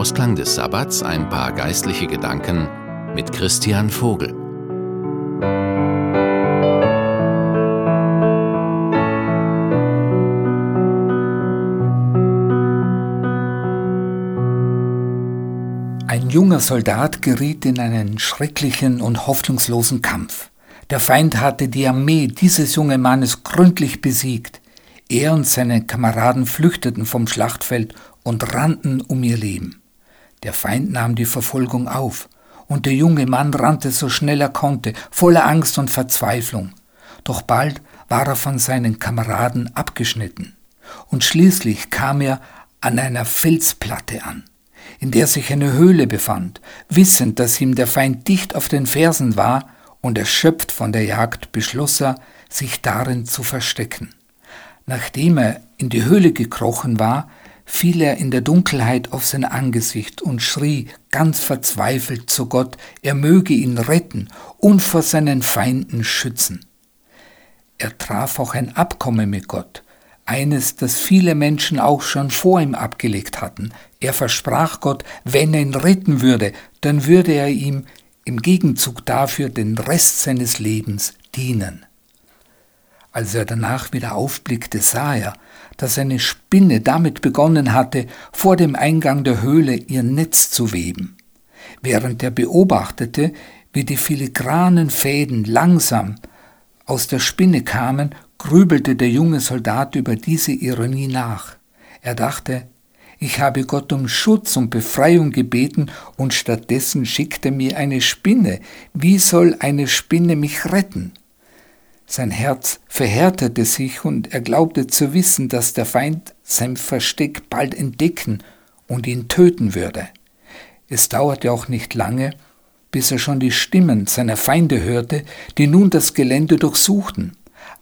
Ausklang des Sabbats ein paar geistliche Gedanken mit Christian Vogel. Ein junger Soldat geriet in einen schrecklichen und hoffnungslosen Kampf. Der Feind hatte die Armee dieses jungen Mannes gründlich besiegt. Er und seine Kameraden flüchteten vom Schlachtfeld und rannten um ihr Leben. Der Feind nahm die Verfolgung auf, und der junge Mann rannte so schnell er konnte, voller Angst und Verzweiflung. Doch bald war er von seinen Kameraden abgeschnitten, und schließlich kam er an einer Felsplatte an, in der sich eine Höhle befand, wissend, dass ihm der Feind dicht auf den Fersen war, und erschöpft von der Jagd beschloss er, sich darin zu verstecken. Nachdem er in die Höhle gekrochen war, fiel er in der Dunkelheit auf sein Angesicht und schrie ganz verzweifelt zu Gott, er möge ihn retten und vor seinen Feinden schützen. Er traf auch ein Abkommen mit Gott, eines, das viele Menschen auch schon vor ihm abgelegt hatten. Er versprach Gott, wenn er ihn retten würde, dann würde er ihm im Gegenzug dafür den Rest seines Lebens dienen. Als er danach wieder aufblickte, sah er, dass eine Spinne damit begonnen hatte, vor dem Eingang der Höhle ihr Netz zu weben. Während er beobachtete, wie die filigranen Fäden langsam aus der Spinne kamen, grübelte der junge Soldat über diese Ironie nach. Er dachte, ich habe Gott um Schutz und Befreiung gebeten und stattdessen schickt er mir eine Spinne. Wie soll eine Spinne mich retten? Sein Herz verhärtete sich und er glaubte zu wissen, dass der Feind sein Versteck bald entdecken und ihn töten würde. Es dauerte auch nicht lange, bis er schon die Stimmen seiner Feinde hörte, die nun das Gelände durchsuchten.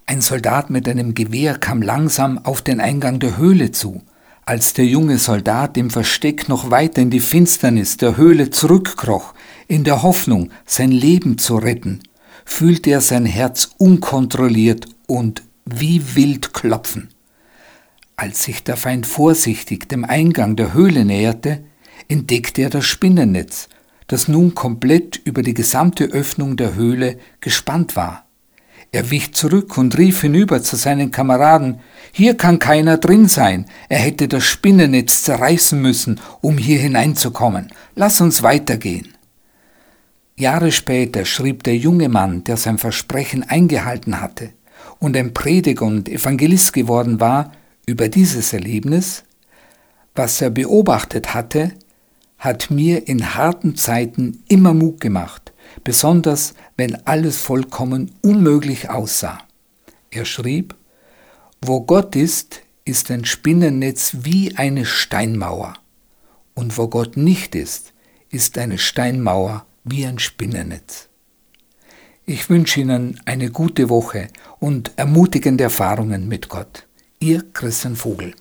Ein Soldat mit einem Gewehr kam langsam auf den Eingang der Höhle zu. Als der junge Soldat im Versteck noch weiter in die Finsternis der Höhle zurückkroch, in der Hoffnung, sein Leben zu retten, fühlte er sein Herz unkontrolliert und wie wild klopfen. Als sich der Feind vorsichtig dem Eingang der Höhle näherte, entdeckte er das Spinnennetz, das nun komplett über die gesamte Öffnung der Höhle gespannt war. Er wich zurück und rief hinüber zu seinen Kameraden, hier kann keiner drin sein, er hätte das Spinnennetz zerreißen müssen, um hier hineinzukommen, lass uns weitergehen. Jahre später schrieb der junge Mann, der sein Versprechen eingehalten hatte und ein Prediger und Evangelist geworden war, über dieses Erlebnis, was er beobachtet hatte, hat mir in harten Zeiten immer Mut gemacht, besonders wenn alles vollkommen unmöglich aussah. Er schrieb, wo Gott ist, ist ein Spinnennetz wie eine Steinmauer, und wo Gott nicht ist, ist eine Steinmauer wie ein Spinnennetz. Ich wünsche Ihnen eine gute Woche und ermutigende Erfahrungen mit Gott. Ihr Christian Vogel.